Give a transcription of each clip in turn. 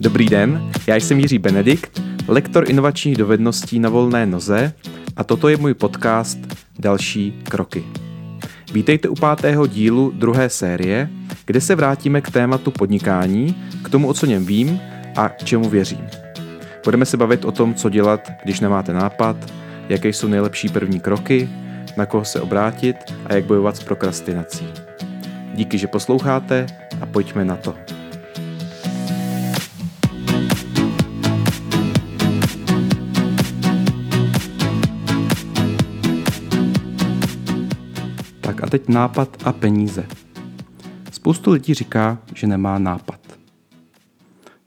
Dobrý den, já jsem Jiří Benedikt, lektor inovačních dovedností na volné noze a toto je můj podcast Další kroky. Vítejte u pátého dílu druhé série, kde se vrátíme k tématu podnikání, k tomu, o co něm vím a čemu věřím. Budeme se bavit o tom, co dělat, když nemáte nápad, jaké jsou nejlepší první kroky, na koho se obrátit a jak bojovat s prokrastinací. Díky, že posloucháte a pojďme na to. Teď nápad a peníze. Spoustu lidí říká, že nemá nápad.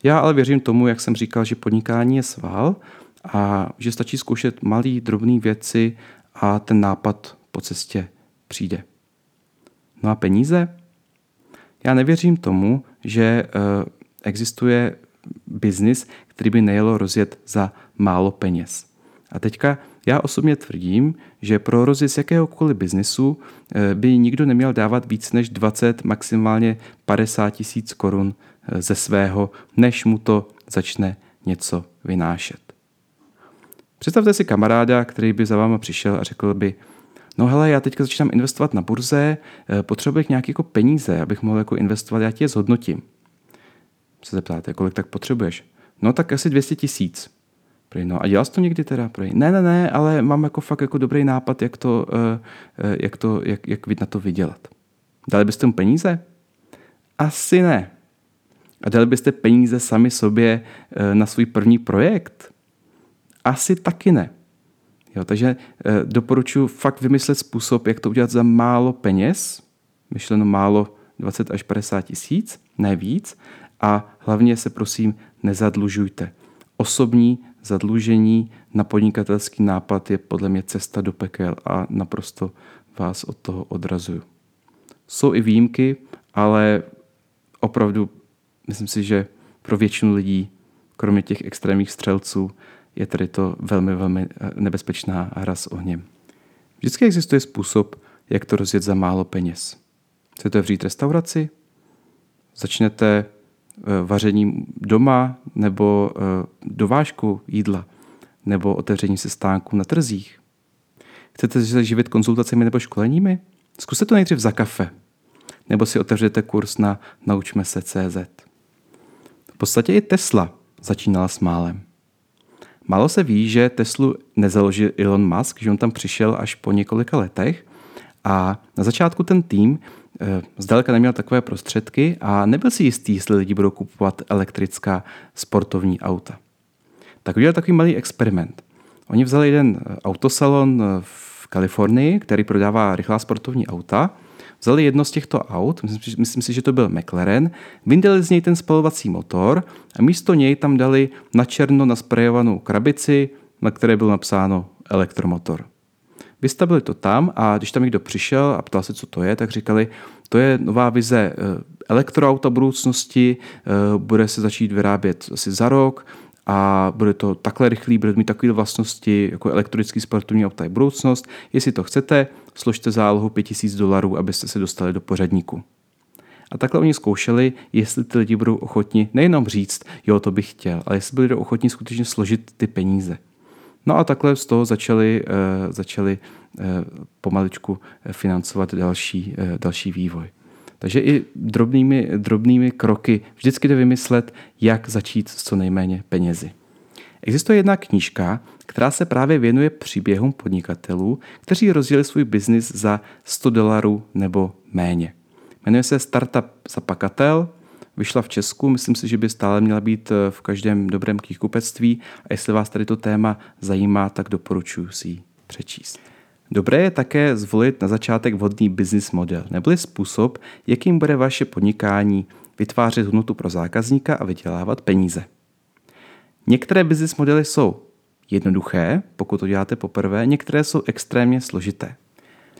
Já ale věřím tomu, jak jsem říkal, že podnikání je sval a že stačí zkoušet malý, drobné věci a ten nápad po cestě přijde. No a peníze? Já nevěřím tomu, že eh, existuje biznis, který by nejelo rozjet za málo peněz. A teďka já osobně tvrdím, že pro rozjezd jakéhokoliv biznesu eh, by nikdo neměl dávat víc než 20, maximálně 50 tisíc korun eh, ze svého, než mu to začne něco vynášet. Představte si kamaráda, který by za váma přišel a řekl by, no hele, já teďka začínám investovat na burze, eh, potřebuji nějaké jako peníze, abych mohl jako investovat, já ti je zhodnotím. Se zeptáte, kolik tak potřebuješ? No tak asi 200 tisíc. No a dělal jsi to někdy teda? Prý, ne, ne, ne, ale mám jako fakt jako dobrý nápad, jak to, eh, eh, jak, to, jak, jak na to vydělat. Dali byste mu peníze? Asi ne. A dali byste peníze sami sobě na svůj první projekt? Asi taky ne. Jo, takže eh, doporučuji fakt vymyslet způsob, jak to udělat za málo peněz, myšleno málo 20 až 50 tisíc, ne víc, a hlavně se prosím nezadlužujte. Osobní zadlužení na podnikatelský nápad je podle mě cesta do pekel a naprosto vás od toho odrazuju. Jsou i výjimky, ale opravdu myslím si, že pro většinu lidí, kromě těch extrémních střelců, je tedy to velmi, velmi eh, nebezpečná hra s ohněm. Vždycky existuje způsob, jak to rozjet za málo peněz. Chcete vřít restauraci? Začnete vařením doma nebo eh, dovážku jídla nebo otevření se stánku na trzích. Chcete se živit konzultacemi nebo školeními? Zkuste to nejdřív za kafe. Nebo si otevřete kurz na Naučme se CZ. V podstatě i Tesla začínala s málem. Málo se ví, že Teslu nezaložil Elon Musk, že on tam přišel až po několika letech a na začátku ten tým e, zdaleka neměl takové prostředky a nebyl si jistý, jestli lidi budou kupovat elektrická sportovní auta. Tak udělal takový malý experiment. Oni vzali jeden eh, autosalon eh, v Kalifornii, který prodává rychlá sportovní auta Vzali jedno z těchto aut, myslím, myslím si, že to byl McLaren, vyndali z něj ten spalovací motor a místo něj tam dali na černo nasprejovanou krabici, na které bylo napsáno elektromotor. Vystavili to tam a když tam někdo přišel a ptal se, co to je, tak říkali, to je nová vize eh, elektroauta budoucnosti, eh, bude se začít vyrábět asi za rok, a bude to takhle rychlý, bude mít takové vlastnosti jako elektronický sportovní auta je budoucnost. Jestli to chcete, složte zálohu 5000 dolarů, abyste se dostali do pořadníku. A takhle oni zkoušeli, jestli ty lidi budou ochotni nejenom říct, jo, to bych chtěl, ale jestli budou ochotni skutečně složit ty peníze. No a takhle z toho začali, uh, začali uh, pomaličku financovat další, uh, další vývoj. Takže i drobnými, drobnými kroky vždycky jde vymyslet, jak začít s co nejméně penězi. Existuje jedna knížka, která se právě věnuje příběhům podnikatelů, kteří rozjeli svůj biznis za 100 dolarů nebo méně. Jmenuje se Startup za pakatel, vyšla v Česku, myslím si, že by stále měla být v každém dobrém knihkupectví a jestli vás tady to téma zajímá, tak doporučuji si ji přečíst. Dobré je také zvolit na začátek vhodný business model, neboli způsob, jakým bude vaše podnikání vytvářet hodnotu pro zákazníka a vydělávat peníze. Některé business modely jsou jednoduché, pokud to děláte poprvé, některé jsou extrémně složité.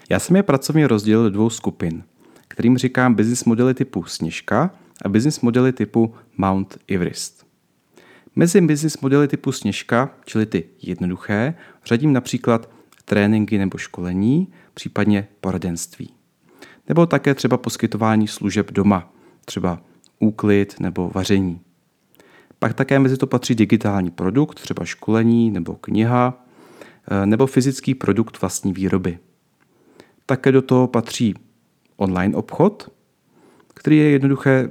Já jsem je pracovně rozdělil do dvou skupin, kterým říkám business modely typu Sněžka a business modely typu Mount Everest. Mezi business modely typu Sněžka, čili ty jednoduché, řadím například tréninky nebo školení, případně poradenství. Nebo také třeba poskytování služeb doma, třeba úklid nebo vaření. Pak také mezi to patří digitální produkt, třeba školení nebo kniha, eh, nebo fyzický produkt vlastní výroby. Také do toho patří online obchod, který je jednoduché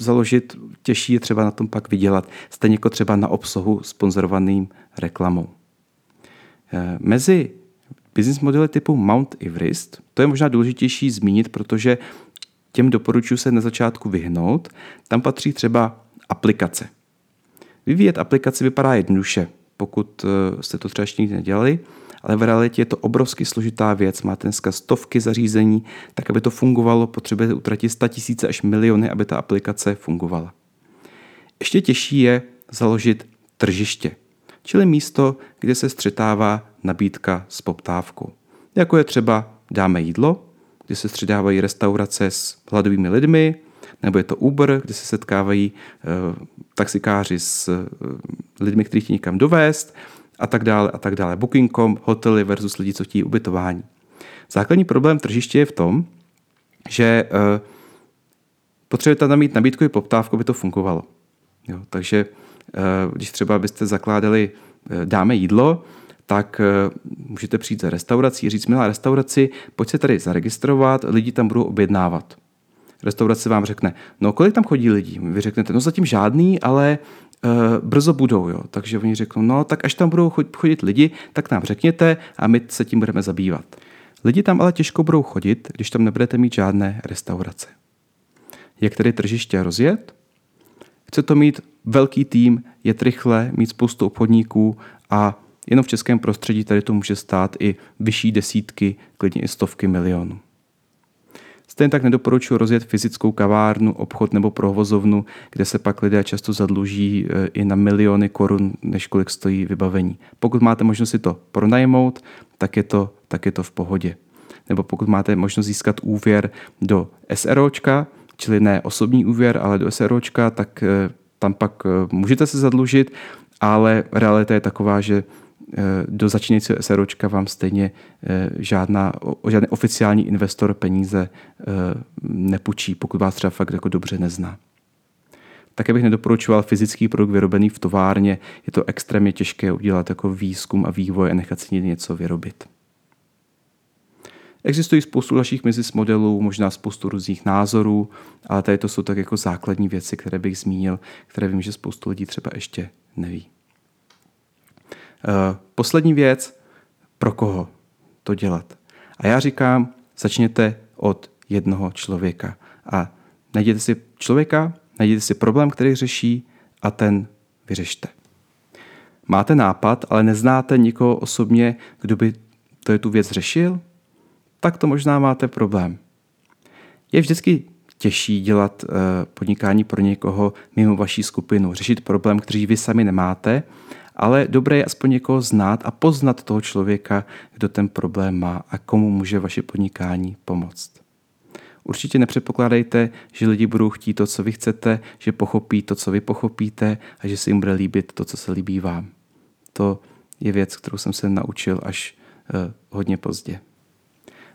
založit, těžší je třeba na tom pak vydělat, stejně jako třeba na obsahu sponzorovaným reklamou. Eh, mezi business modely typu Mount Everest, to je možná důležitější zmínit, protože těm doporučuji se na začátku vyhnout. Tam patří třeba aplikace. Vyvíjet aplikaci vypadá jednoduše, pokud eh, jste to třeba ještě nikdy nedělali, ale v realitě je to obrovsky složitá věc. Máte dneska stovky zařízení, tak aby to fungovalo, potřebujete utratit 100 tisíce až miliony, aby ta aplikace fungovala. Ještě těžší je založit tržiště, čili místo, kde se střetává nabídka s poptávkou. Jako je třeba dáme jídlo, kde se středávají restaurace s hladovými lidmi, nebo je to Uber, kde se setkávají uh, taxikáři s uh, lidmi, kteří chtějí někam dovést a tak dále a tak dále. Booking.com, hotely versus lidi, co chtějí ubytování. Základní problém tržiště je v tom, že uh, potřebujete tam mít nabídku i poptávku, aby to fungovalo. Jo, takže uh, když třeba byste zakládali uh, dáme jídlo, tak můžete přijít za restaurací, říct, milá restauraci, pojď se tady zaregistrovat, lidi tam budou objednávat. Restaurace vám řekne, no kolik tam chodí lidí? Vy řeknete, no zatím žádný, ale brzo budou, jo. Takže oni řeknou, no tak až tam budou chodit lidi, tak nám řekněte a my se tím budeme zabývat. Lidi tam ale těžko budou chodit, když tam nebudete mít žádné restaurace. Jak tedy tržiště rozjet? Chce to mít velký tým, je rychle, mít spoustu obchodníků a jenom v českém prostředí tady to může stát i vyšší desítky, klidně i stovky milionů. Stejně tak nedoporučuji rozjet fyzickou kavárnu, obchod nebo provozovnu, kde se pak lidé často zadluží e, i na miliony korun, než kolik stojí vybavení. Pokud máte možnost si to pronajmout, tak je to, tak je to v pohodě. Nebo pokud máte možnost získat úvěr do SROčka, čili ne osobní úvěr, ale do SROčka, tak e, tam pak e, můžete se zadlužit, ale realita je taková, že Eh, do začínajícího SROčka vám stejně eh, žádná, žádný oficiální investor peníze eh, nepůjčí, pokud vás třeba fakt jako dobře nezná. Také bych nedoporučoval fyzický produkt vyrobený v továrně. Je to extrémně těžké udělat jako výzkum a vývoj a nechat si něco vyrobit. Existují spoustu dalších business modelů, možná spoustu různých názorů, ale tady to jsou tak jako základní věci, které bych zmínil, které vím, že spoustu lidí třeba ještě neví. Eh, poslední věc, pro koho to dělat. A já říkám, začněte od jednoho člověka. A najděte si člověka, najděte si problém, který řeší a ten vyřešte. Máte nápad, ale neznáte nikoho osobně, kdo by to je tu věc řešil? Tak to možná máte problém. Je vždycky těžší dělat eh, podnikání pro někoho mimo vaší skupinu, řešit problém, který vy sami nemáte ale dobré je aspoň někoho znát a poznat toho člověka, kdo ten problém má a komu může vaše podnikání pomoct. Určitě nepředpokládejte, že lidi budou chtít to, co vy chcete, že pochopí to, co vy pochopíte a že se jim bude líbit to, co se líbí vám. To je věc, kterou jsem se naučil až uh, hodně pozdě.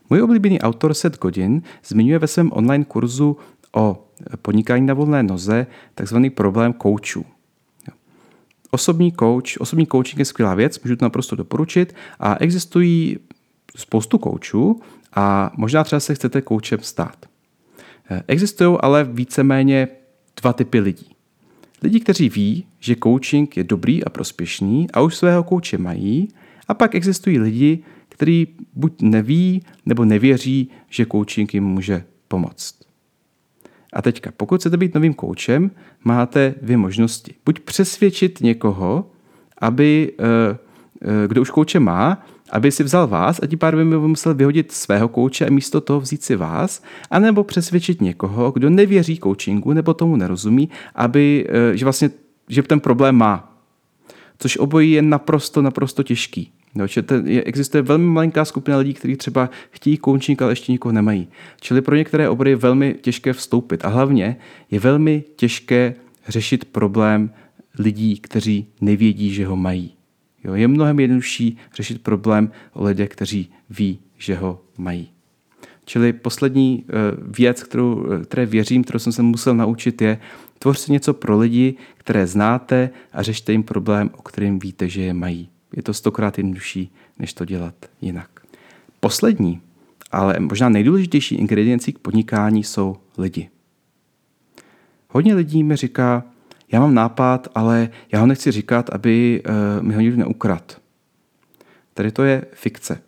Můj oblíbený autor Seth Godin zmiňuje ve svém online kurzu o podnikání na volné noze takzvaný problém koučů. Osobní coach, osobní coaching je skvělá věc, můžu to naprosto doporučit a existují spoustu koučů a možná třeba se chcete koučem stát. Eh, existují ale víceméně dva typy lidí. Lidi, kteří ví, že coaching je dobrý a prospěšný a už svého kouče mají, a pak existují lidi, kteří buď neví nebo nevěří, že coaching jim může pomoct. A teďka, pokud chcete být novým koučem, máte dvě možnosti. Buď přesvědčit někoho, aby, eh, eh, kdo už kouče má, aby si vzal vás a tím pádem by musel vyhodit svého kouče a místo toho vzít si vás, anebo přesvědčit někoho, kdo nevěří coachingu nebo tomu nerozumí, aby, eh, že vlastně, že ten problém má. Což obojí je naprosto, naprosto těžký. No, že ten, je, existuje velmi malinká skupina lidí, kteří třeba chtějí coaching, ale ještě nikoho nemají. Čili pro některé obory je velmi těžké vstoupit. A hlavně je velmi těžké řešit problém lidí, kteří nevědí, že ho mají. Jo, je mnohem jednodušší řešit problém o lidech, kteří ví, že ho mají. Čili poslední eh, věc, kterou, eh, které věřím, kterou jsem se musel naučit, je tvořte něco pro lidi, které znáte a řešte jim problém, o kterém víte, že je mají. Je to stokrát jednodušší, než to dělat jinak. Poslední, ale možná nejdůležitější ingrediencí k podnikání jsou lidi. Hodně lidí mi říká, já mám nápad, ale já ho nechci říkat, aby uh, mi ho nikdo neukrad. Tady to je fikce.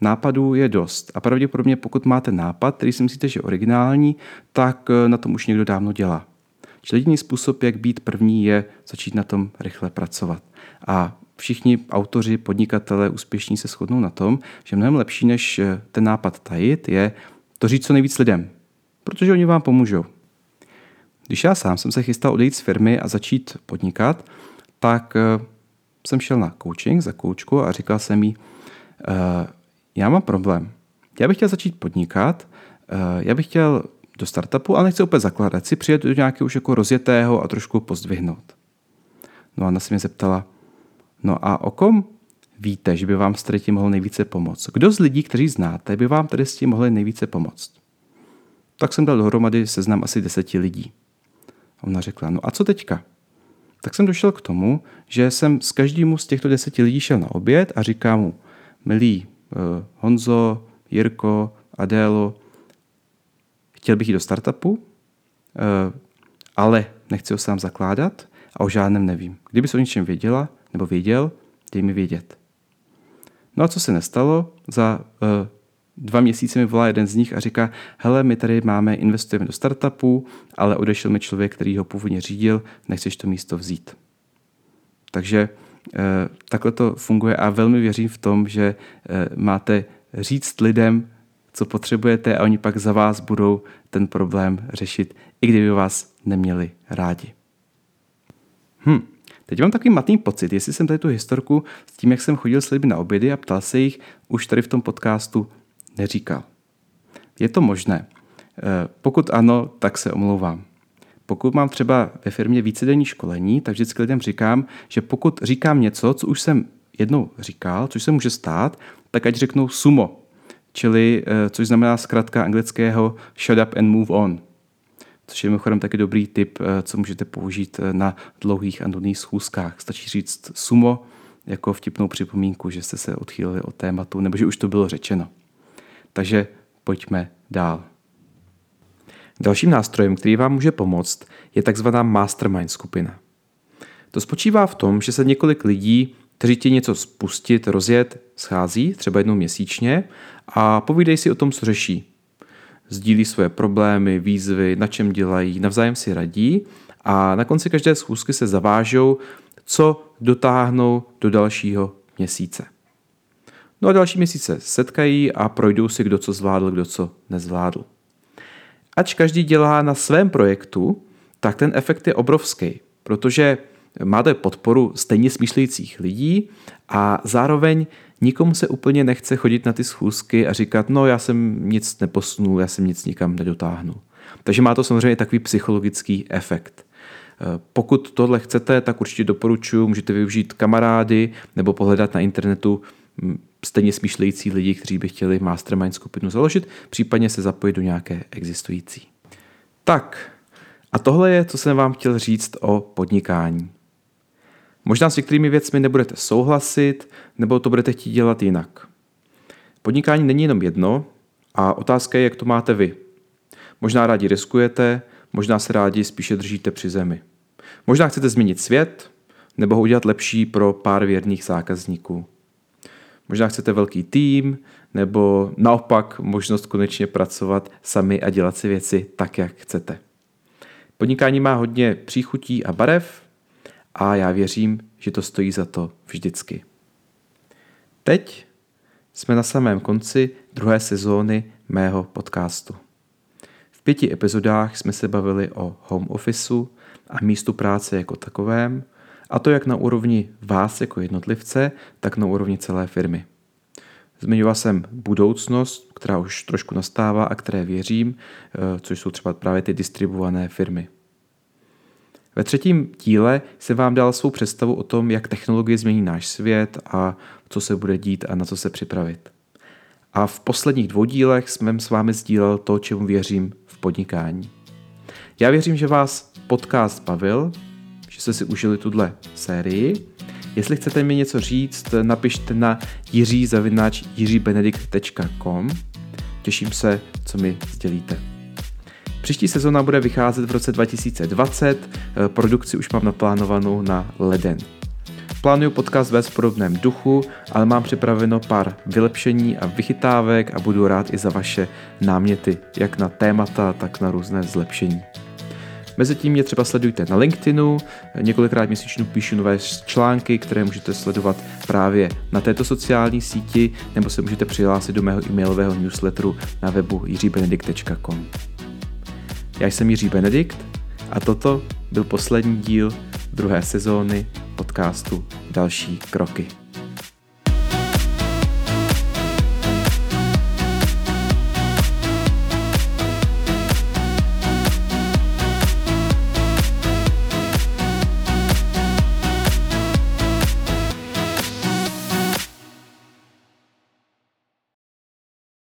Nápadů je dost a pravděpodobně pokud máte nápad, který si myslíte, že je originální, tak uh, na tom už někdo dávno dělá. Čili jediný způsob, jak být první, je začít na tom rychle pracovat. A všichni autoři, podnikatele úspěšní se shodnou na tom, že mnohem lepší, než eh, ten nápad tajit, je to říct co nejvíc lidem, protože oni vám pomůžou. Když já sám jsem se chystal odejít z firmy a začít podnikat, tak eh, jsem šel na coaching za koučku a říkal jsem jí, eh, já mám problém. Já bych chtěl začít podnikat, já bych chtěl do startupu, ale nechci opět zakládat. Chci přijet do nějakého už jako rozjetého a trošku pozdvihnout. No a ona se mě zeptala, no a o kom víte, že by vám s tím mohl nejvíce pomoct? Kdo z lidí, kteří znáte, by vám tady s tím mohli nejvíce pomoct? Tak jsem dal dohromady seznam asi deseti lidí. A ona řekla, no a co teďka? Tak jsem došel k tomu, že jsem s každému z těchto deseti lidí šel na oběd a říkám mu, milý uh, Honzo, Jirko, Adélo, chtěl bych jít do startupu, uh, ale nechci ho sám zakládat a o žádném nevím. Kdyby se o něčem věděla nebo věděl, dej mi vědět. No a co se nestalo? Za uh, dva měsíce mi volá jeden z nich a říká, hele, my tady máme, investujeme do startupu, ale odešel mi člověk, který ho původně řídil, nechceš to místo vzít. Takže uh, takhle to funguje a velmi věřím v tom, že uh, máte říct lidem, co potřebujete a oni pak za vás budou ten problém řešit, i kdyby vás neměli rádi. Hm. Teď mám takový matný pocit, jestli jsem tady tu historku s tím, jak jsem chodil s lidmi na obědy a ptal se jich, už tady v tom podcastu neříkal. Je to možné. Eh, pokud ano, tak se omlouvám. Pokud mám třeba ve firmě vícedenní školení, tak vždycky lidem říkám, že pokud říkám něco, co už jsem jednou říkal, což se může stát, tak ať řeknou sumo, čili, eh, což znamená zkrátka anglického shut up and move on což je mimochodem taky dobrý tip, eh, co můžete použít eh, na dlouhých a nudných schůzkách. Stačí říct sumo jako vtipnou připomínku, že jste se odchýlili od tématu, nebo že už to bylo řečeno. Takže pojďme dál. Dalším nástrojem, který vám může pomoct, je takzvaná mastermind skupina. To spočívá v tom, že se několik lidí, kteří ti něco spustit, rozjet, schází, třeba jednou měsíčně, a povídej si o tom, co řeší sdílí svoje problémy, výzvy, na čem dělají, navzájem si radí a na konci každé schůzky se zavážou, co dotáhnou do dalšího měsíce. No a další měsíce setkají a projdou si, kdo co zvládl, kdo co nezvládl. Ač každý dělá na svém projektu, tak ten efekt je obrovský, protože máte podporu stejně smýšlejících lidí a zároveň nikomu se úplně nechce chodit na ty schůzky a říkat, no já jsem nic neposunul, já jsem nic nikam nedotáhnul. Takže má to samozřejmě takový psychologický efekt. Eh, pokud tohle chcete, tak určitě doporučuji, můžete využít kamarády nebo pohledat na internetu hm, stejně smýšlející lidi, kteří by chtěli mastermind skupinu založit, případně se zapojit do nějaké existující. Tak, a tohle je, co jsem vám chtěl říct o podnikání. Možná s některými věcmi nebudete souhlasit, nebo to budete chtít dělat jinak. Podnikání není jenom jedno a otázka je, jak to máte vy. Možná rádi riskujete, možná se rádi spíše držíte při zemi. Možná chcete změnit svět, nebo ho udělat lepší pro pár věrných zákazníků. Možná chcete velký tým, nebo naopak možnost konečně pracovat sami a dělat si věci tak, jak chcete. Podnikání má hodně příchutí a barev, a já věřím, že to stojí za to vždycky. Teď jsme na samém konci druhé sezóny mého podcastu. V pěti epizodách jsme se bavili o home officeu a místu práce jako takovém, a to jak na úrovni vás jako jednotlivce, tak na úrovni celé firmy. Zmiňoval jsem budoucnost, která už trošku nastává a které věřím, eh, což jsou třeba právě ty distribuované firmy. Ve třetím díle jsem vám dal svou představu o tom, jak technologie změní náš svět a co se bude dít a na co se připravit. a v posledních dvou dílech jsem s vámi sdílel to, čemu věřím v podnikání. Já věřím, že vás podcast bavil, že jste si užili tuhle sérii. Jestli chcete mi něco říct, napište na jiřizavináč.jiřibenedikt.com Těším se, co mi sdělíte. Příští sezona bude vycházet v roce 2020, produkci už mám naplánovanou na leden. Plánuju podcast vést v podobném duchu, ale mám připraveno pár vylepšení a vychytávek a budu rád i za vaše náměty, jak na témata, tak na různé zlepšení. Mezitím mě třeba sledujte na LinkedInu, několikrát měsíčně píšu nové články, které můžete sledovat právě na této sociální síti, nebo se můžete přihlásit do mého e-mailového newsletteru na webu jiřibenedikt.com. Já jsem Jiří Benedikt a toto byl poslední díl druhé sezóny podcastu Další kroky.